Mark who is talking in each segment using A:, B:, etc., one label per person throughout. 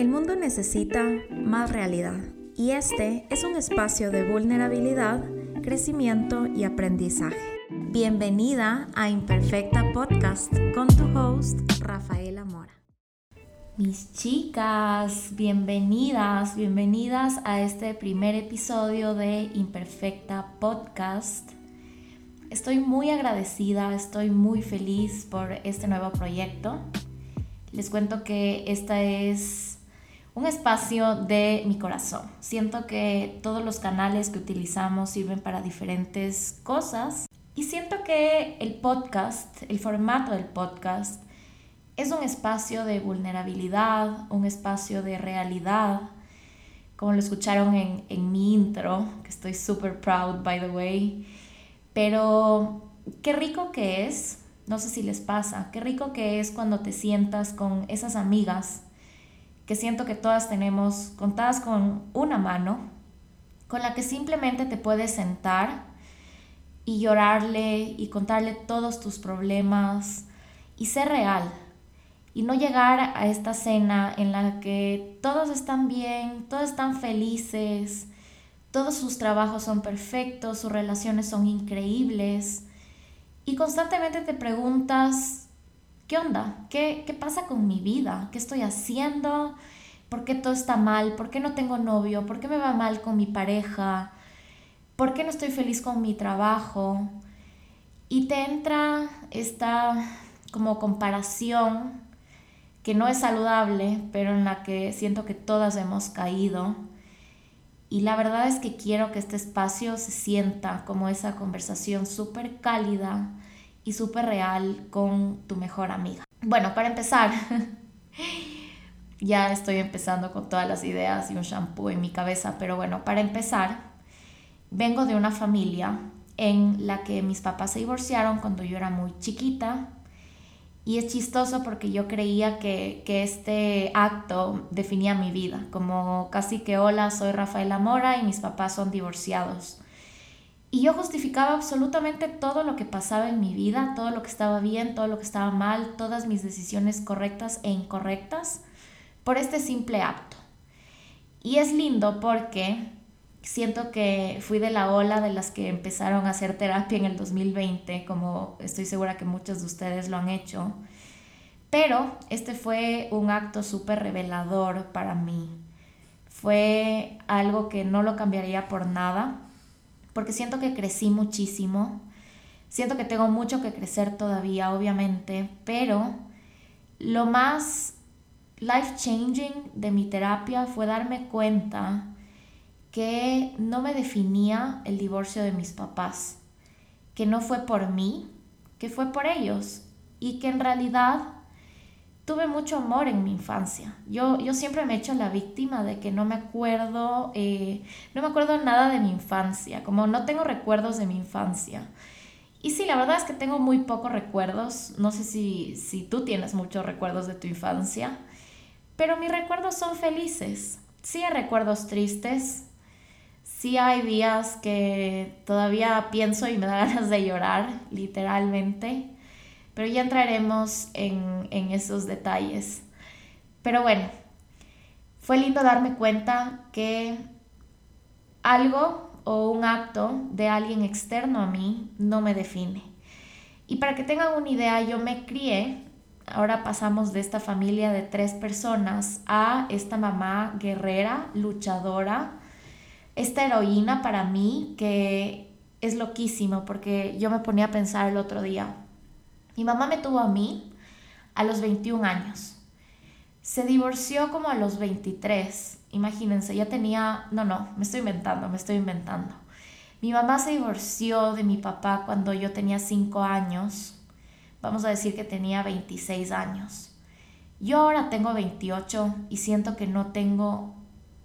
A: El mundo necesita más realidad y este es un espacio de vulnerabilidad, crecimiento y aprendizaje. Bienvenida a Imperfecta Podcast con tu host Rafaela Mora. Mis chicas, bienvenidas, bienvenidas a este primer episodio de Imperfecta Podcast. Estoy muy agradecida, estoy muy feliz por este nuevo proyecto. Les cuento que esta es un espacio de mi corazón. Siento que todos los canales que utilizamos sirven para diferentes cosas y siento que el podcast, el formato del podcast, es un espacio de vulnerabilidad, un espacio de realidad, como lo escucharon en, en mi intro, que estoy súper proud, by the way. Pero qué rico que es, no sé si les pasa, qué rico que es cuando te sientas con esas amigas que siento que todas tenemos contadas con una mano, con la que simplemente te puedes sentar y llorarle y contarle todos tus problemas y ser real y no llegar a esta cena en la que todos están bien, todos están felices, todos sus trabajos son perfectos, sus relaciones son increíbles y constantemente te preguntas ¿qué onda? ¿Qué, ¿Qué pasa con mi vida? ¿Qué estoy haciendo? ¿Por qué todo está mal? ¿Por qué no tengo novio? ¿Por qué me va mal con mi pareja? ¿Por qué no estoy feliz con mi trabajo? Y te entra esta como comparación que no es saludable, pero en la que siento que todas hemos caído. Y la verdad es que quiero que este espacio se sienta como esa conversación súper cálida y súper real con tu mejor amiga. Bueno, para empezar, ya estoy empezando con todas las ideas y un shampoo en mi cabeza, pero bueno, para empezar, vengo de una familia en la que mis papás se divorciaron cuando yo era muy chiquita. Y es chistoso porque yo creía que, que este acto definía mi vida, como casi que hola, soy Rafaela Mora y mis papás son divorciados. Y yo justificaba absolutamente todo lo que pasaba en mi vida, todo lo que estaba bien, todo lo que estaba mal, todas mis decisiones correctas e incorrectas por este simple acto. Y es lindo porque siento que fui de la ola de las que empezaron a hacer terapia en el 2020, como estoy segura que muchos de ustedes lo han hecho. Pero este fue un acto súper revelador para mí. Fue algo que no lo cambiaría por nada porque siento que crecí muchísimo, siento que tengo mucho que crecer todavía, obviamente, pero lo más life changing de mi terapia fue darme cuenta que no me definía el divorcio de mis papás, que no fue por mí, que fue por ellos y que en realidad tuve mucho amor en mi infancia. Yo, yo siempre me he hecho la víctima de que no me acuerdo, eh, no me acuerdo nada de mi infancia, como no tengo recuerdos de mi infancia. Y sí, la verdad es que tengo muy pocos recuerdos, no sé si, si tú tienes muchos recuerdos de tu infancia, pero mis recuerdos son felices. Sí hay recuerdos tristes, sí hay días que todavía pienso y me da ganas de llorar, literalmente pero ya entraremos en, en esos detalles. Pero bueno, fue lindo darme cuenta que algo o un acto de alguien externo a mí no me define. Y para que tengan una idea, yo me crié, ahora pasamos de esta familia de tres personas a esta mamá guerrera, luchadora, esta heroína para mí que es loquísimo porque yo me ponía a pensar el otro día, mi mamá me tuvo a mí a los 21 años. Se divorció como a los 23. Imagínense, ya tenía... No, no, me estoy inventando, me estoy inventando. Mi mamá se divorció de mi papá cuando yo tenía 5 años. Vamos a decir que tenía 26 años. Yo ahora tengo 28 y siento que no tengo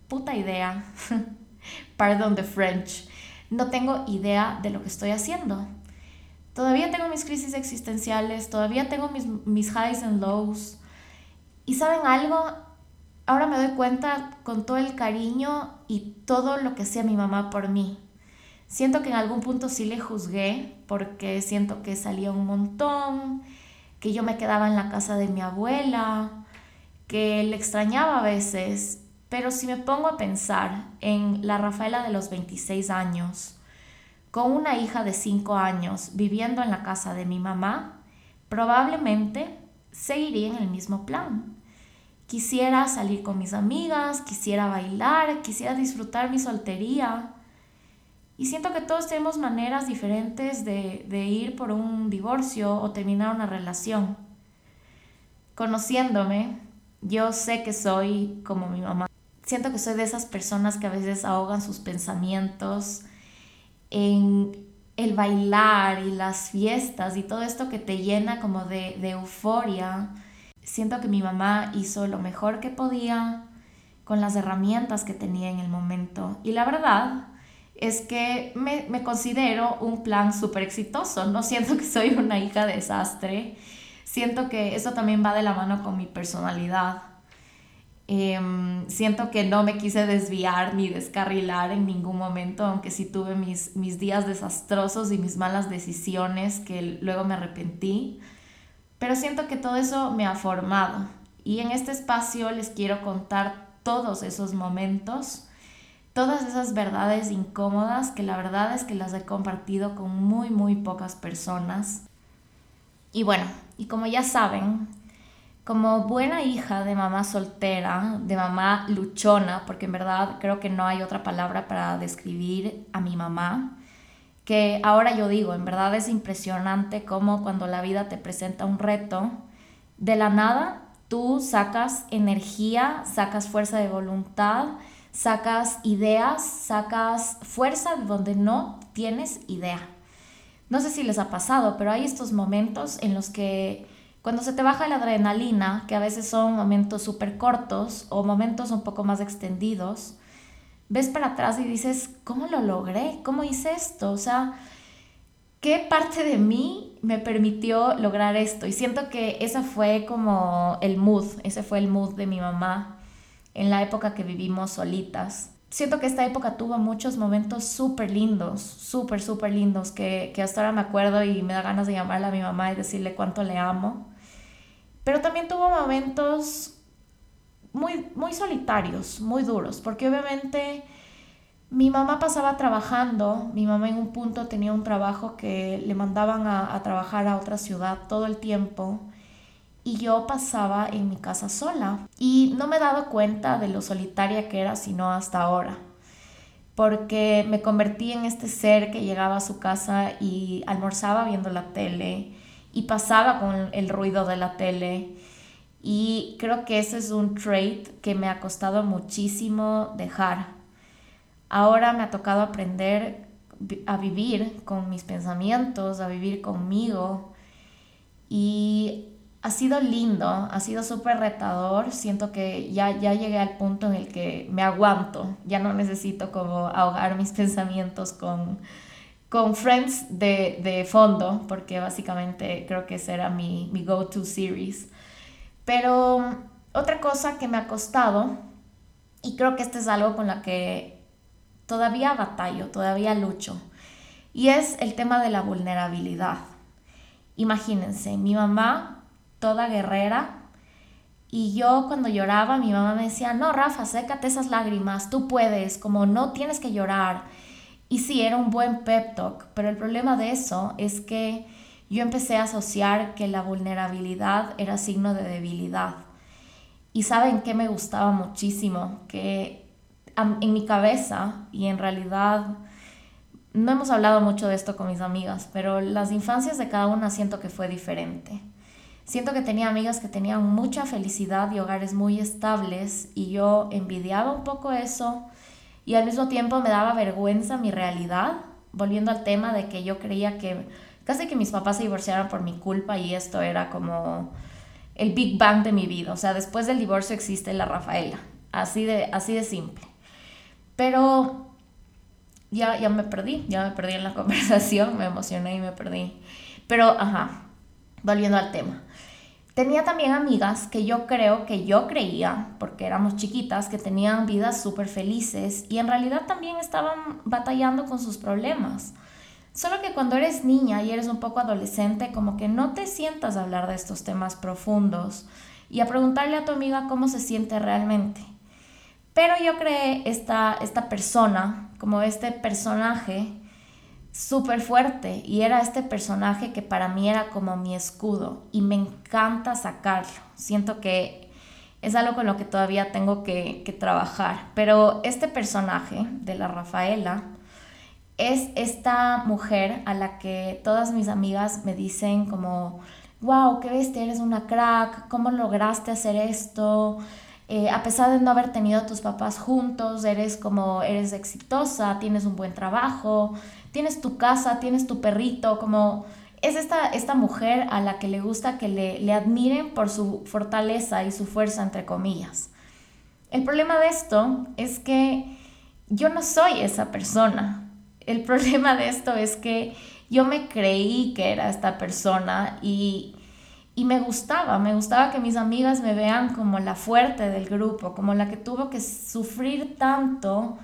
A: puta idea. Pardon the French. No tengo idea de lo que estoy haciendo. Todavía tengo mis crisis existenciales, todavía tengo mis, mis highs and lows. Y saben algo, ahora me doy cuenta con todo el cariño y todo lo que hacía mi mamá por mí. Siento que en algún punto sí le juzgué porque siento que salía un montón, que yo me quedaba en la casa de mi abuela, que le extrañaba a veces, pero si me pongo a pensar en la Rafaela de los 26 años, con una hija de 5 años viviendo en la casa de mi mamá, probablemente seguiría en el mismo plan. Quisiera salir con mis amigas, quisiera bailar, quisiera disfrutar mi soltería. Y siento que todos tenemos maneras diferentes de, de ir por un divorcio o terminar una relación. Conociéndome, yo sé que soy como mi mamá. Siento que soy de esas personas que a veces ahogan sus pensamientos en el bailar y las fiestas y todo esto que te llena como de, de euforia. Siento que mi mamá hizo lo mejor que podía con las herramientas que tenía en el momento. Y la verdad es que me, me considero un plan súper exitoso. No siento que soy una hija desastre siento que eso también va de la mano con mi personalidad. Em, siento que no me quise desviar ni descarrilar en ningún momento, aunque sí tuve mis, mis días desastrosos y mis malas decisiones que luego me arrepentí. Pero siento que todo eso me ha formado. Y en este espacio les quiero contar todos esos momentos, todas esas verdades incómodas que la verdad es que las he compartido con muy, muy pocas personas. Y bueno, y como ya saben, como buena hija de mamá soltera, de mamá luchona, porque en verdad creo que no hay otra palabra para describir a mi mamá, que ahora yo digo, en verdad es impresionante cómo cuando la vida te presenta un reto, de la nada tú sacas energía, sacas fuerza de voluntad, sacas ideas, sacas fuerza de donde no tienes idea. No sé si les ha pasado, pero hay estos momentos en los que cuando se te baja la adrenalina, que a veces son momentos súper cortos o momentos un poco más extendidos, ves para atrás y dices, ¿cómo lo logré? ¿Cómo hice esto? O sea, ¿qué parte de mí me permitió lograr esto? Y siento que ese fue como el mood, ese fue el mood de mi mamá en la época que vivimos solitas siento que esta época tuvo muchos momentos súper lindos, súper, súper lindos, que, que, hasta ahora me acuerdo y me da ganas de llamarle a mi mamá y decirle cuánto le amo. Pero también tuvo momentos muy, muy solitarios, muy duros, porque obviamente mi mamá pasaba trabajando, mi mamá en un punto tenía un trabajo que le mandaban a, a trabajar a otra ciudad todo el tiempo y yo pasaba en mi casa sola. Y no me he dado cuenta de lo solitaria que era sino hasta ahora porque me convertí en este ser que llegaba a su casa y almorzaba viendo la tele y pasaba con el ruido de la tele y creo que ese es un trait que me ha costado muchísimo dejar. Ahora me ha tocado aprender a vivir con mis pensamientos, a vivir conmigo y ha sido lindo, ha sido súper retador. Siento que ya, ya llegué al punto en el que me aguanto, ya no necesito como ahogar mis pensamientos con, con Friends de, de fondo, porque básicamente creo que ese era mi, mi go-to series. Pero otra cosa que me ha costado, y creo que este es algo con la que todavía batallo, todavía lucho, y es el tema de la vulnerabilidad. Imagínense, mi mamá toda guerrera. Y yo cuando lloraba, mi mamá me decía, no, Rafa, sécate esas lágrimas, tú puedes, como no tienes que llorar. Y sí, era un buen pep talk, pero el problema de eso es que yo empecé a asociar que la vulnerabilidad era signo de debilidad. Y saben que me gustaba muchísimo, que en mi cabeza y en realidad no hemos hablado mucho de esto con mis amigas, pero las infancias de cada una siento que fue diferente. Siento que tenía amigas que tenían mucha felicidad y hogares muy estables y yo envidiaba un poco eso y al mismo tiempo me daba vergüenza mi realidad, volviendo al tema de que yo creía que casi que mis papás se divorciaron por mi culpa y esto era como el Big Bang de mi vida, o sea, después del divorcio existe la Rafaela, así de, así de simple. Pero ya, ya me perdí, ya me perdí en la conversación, me emocioné y me perdí. Pero, ajá, volviendo al tema. Tenía también amigas que yo creo que yo creía, porque éramos chiquitas, que tenían vidas súper felices y en realidad también estaban batallando con sus problemas. Solo que cuando eres niña y eres un poco adolescente, como que no te sientas a hablar de estos temas profundos. y a preguntarle a tu amiga cómo se siente realmente. Pero yo creé esta, esta persona, como este personaje súper fuerte y era este personaje que para mí era como mi escudo y me encanta sacarlo. Siento que es algo con lo que todavía tengo que, que trabajar. Pero este personaje de la Rafaela es esta mujer a la que todas mis amigas me dicen como, wow, qué bestia, eres una crack, ¿cómo lograste hacer esto? Eh, a pesar de no haber tenido a tus papás juntos, eres como, eres exitosa, tienes un buen trabajo, tienes tu casa, tienes tu perrito, como es esta, esta mujer a la que le gusta que le, le admiren por su fortaleza y su fuerza, entre comillas. El problema de esto es que yo no soy esa persona. El problema de esto es que yo me creí que era esta persona y y me gustaba, me gustaba que mis amigas me vean como la fuerte del grupo, como la que tuvo que sufrir tanto,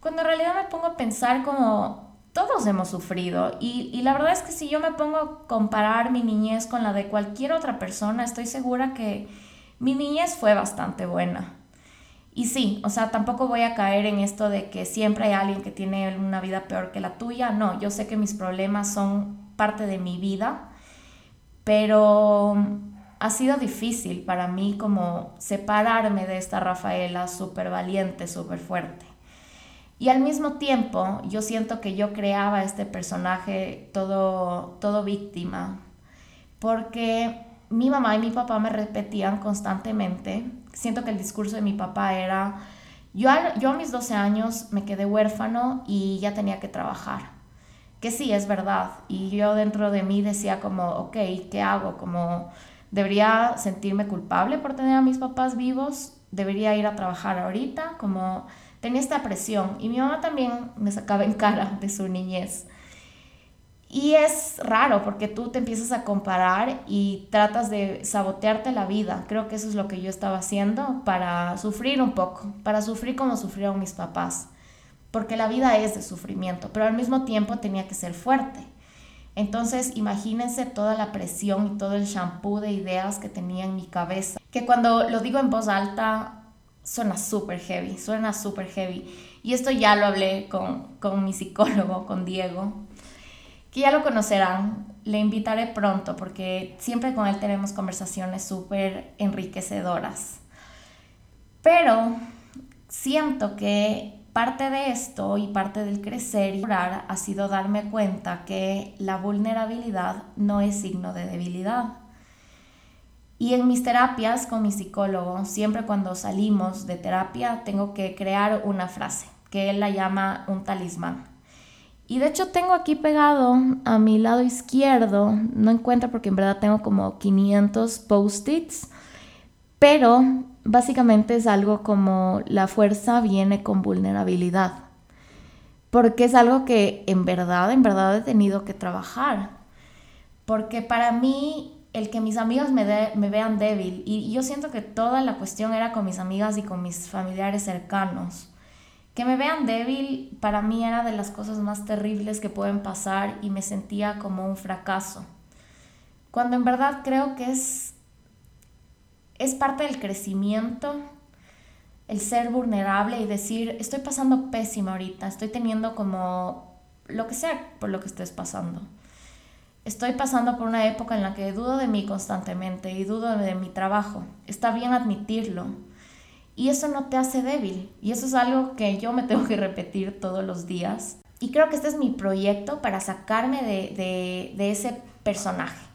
A: cuando en realidad me pongo a pensar como todos hemos sufrido. Y, la verdad es que si yo me pongo a comparar mi niñez con la de cualquier otra persona, estoy segura que mi niñez fue bastante buena. Y sí, o sea, tampoco voy a caer en esto de que siempre hay alguien que tiene una vida peor que la tuya. No, yo sé que mis problemas son parte de mi vida pero ha sido difícil para mí como separarme de esta Rafaela súper valiente, súper fuerte. Y al mismo tiempo yo siento que yo creaba este personaje todo, todo víctima, porque mi mamá y mi papá me repetían constantemente, siento que el discurso de mi papá era, yo yo a mis 12 años me quedé huérfano y ya tenía que trabajar que sí, es verdad. Y yo dentro de mí decía como, ok, ¿qué hago? Como, ¿debería sentirme culpable por tener a mis papás vivos? ¿Debería ir a trabajar ahorita? Como tenía esta presión. Y mi mamá también me sacaba en cara de su niñez. Y es raro porque tú te empiezas a comparar y tratas de sabotearte la vida. Creo que eso es lo que yo estaba haciendo para sufrir un poco, para sufrir como sufrieron mis papás porque la vida es de sufrimiento, pero al mismo tiempo tenía que ser fuerte. Entonces, imagínense toda la presión y todo el shampoo de ideas que tenía en mi cabeza, que cuando lo digo en voz alta suena súper heavy, suena súper heavy. Y esto ya lo hablé con, con mi psicólogo, con Diego, que ya lo conocerán. Le invitaré pronto porque siempre con él tenemos conversaciones súper enriquecedoras. Pero siento que Parte de esto y parte del crecer y orar ha sido darme cuenta que la vulnerabilidad no es signo de debilidad. Y en mis terapias con mi psicólogo, siempre cuando salimos de terapia, tengo que crear una frase que él la llama un talismán. Y de hecho tengo aquí pegado a mi lado izquierdo, no encuentro porque en verdad tengo como 500 post-its, pero básicamente es algo como la fuerza viene con vulnerabilidad, porque es algo que en verdad, en verdad he tenido que trabajar, porque para mí el que mis amigos me, me vean débil, y yo siento que toda la cuestión era con mis amigas y con mis familiares cercanos, que me vean débil para mí era de las cosas más terribles que pueden pasar y me sentía como un fracaso, cuando en verdad creo que es es parte del crecimiento el ser vulnerable y decir, estoy pasando pésima ahorita, estoy teniendo como lo que sea por lo que estés pasando. Estoy pasando por una época en la que dudo de mí constantemente y dudo de mi trabajo. Está bien admitirlo. Y eso no te hace débil. Y eso es algo que yo me tengo que repetir todos los días. Y creo que este es mi proyecto para sacarme de, de, ese personaje.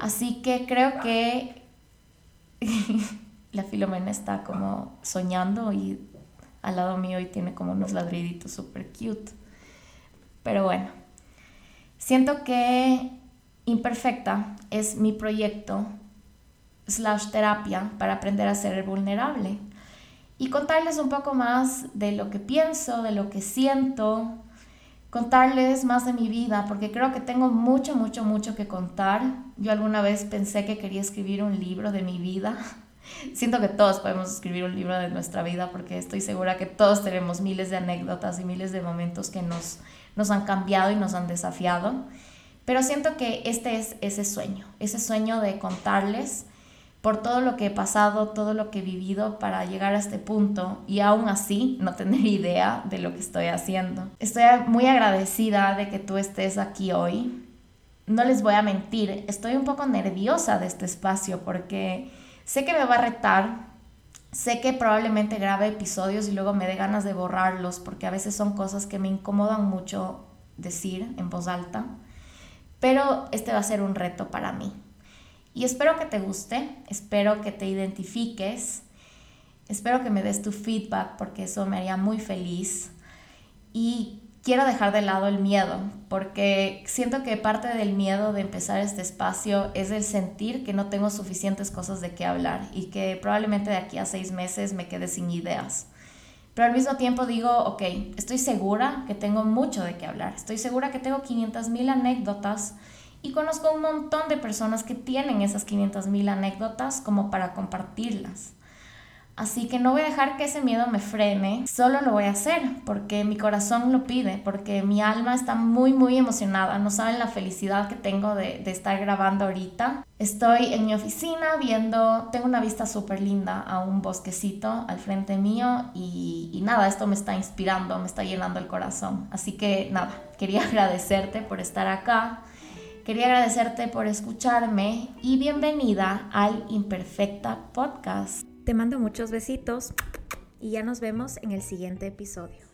A: Así que creo que la Filomena está como soñando y al lado mío y tiene como unos ladriditos súper cute. Pero bueno, siento que Imperfecta es mi proyecto slash terapia para aprender a ser vulnerable y contarles un poco más de lo que pienso, de lo que siento, contarles más de mi vida, porque creo que tengo mucho, mucho, mucho que contar. Yo alguna vez pensé que quería escribir un libro de mi vida. Siento que todos podemos escribir un libro de nuestra vida porque estoy segura que todos tenemos miles de anécdotas y miles de momentos que nos, nos han cambiado y nos han desafiado. Pero siento que este es ese sueño, ese sueño de contarles por todo lo que he pasado, todo lo que he vivido para llegar a este punto y aún así no tener idea de lo que estoy haciendo. Estoy muy agradecida de que tú estés aquí hoy. No les voy a mentir, estoy un poco nerviosa de este espacio porque sé que me va a retar, sé que probablemente grabe episodios y luego me dé ganas de borrarlos porque a veces son cosas que me incomodan mucho decir en voz alta, pero este va a ser un reto para mí. Y espero que te guste, espero que te identifiques, espero que me des tu feedback porque eso me haría muy feliz. Y quiero dejar de lado el miedo, porque siento que parte del miedo de empezar este espacio es el sentir que no tengo suficientes cosas de qué hablar y que probablemente de aquí a seis meses me quede sin ideas. Pero al mismo tiempo digo, ok, estoy segura que tengo mucho de qué hablar, estoy segura que tengo 500 mil anécdotas y conozco un montón de personas que tienen esas 500 mil anécdotas como para compartirlas. Así que no voy a dejar que ese miedo me frene, solo lo voy a hacer porque mi corazón lo pide, porque mi alma está muy, muy emocionada. No saben la felicidad que tengo de, estar grabando ahorita. Estoy en mi oficina viendo, tengo una vista súper linda a un bosquecito al frente mío y, y nada, esto me está inspirando, me está llenando el corazón. Así que nada, quería agradecerte por estar acá Quería agradecerte por escucharme y bienvenida al Imperfecta Podcast.
B: Te mando muchos besitos y ya nos vemos en el siguiente episodio.